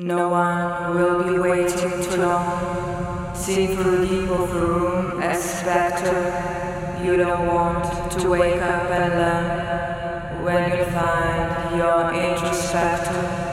No one will be waiting too long. See through the of the room as spectre. You don't want to wake up and learn when you find your introspector.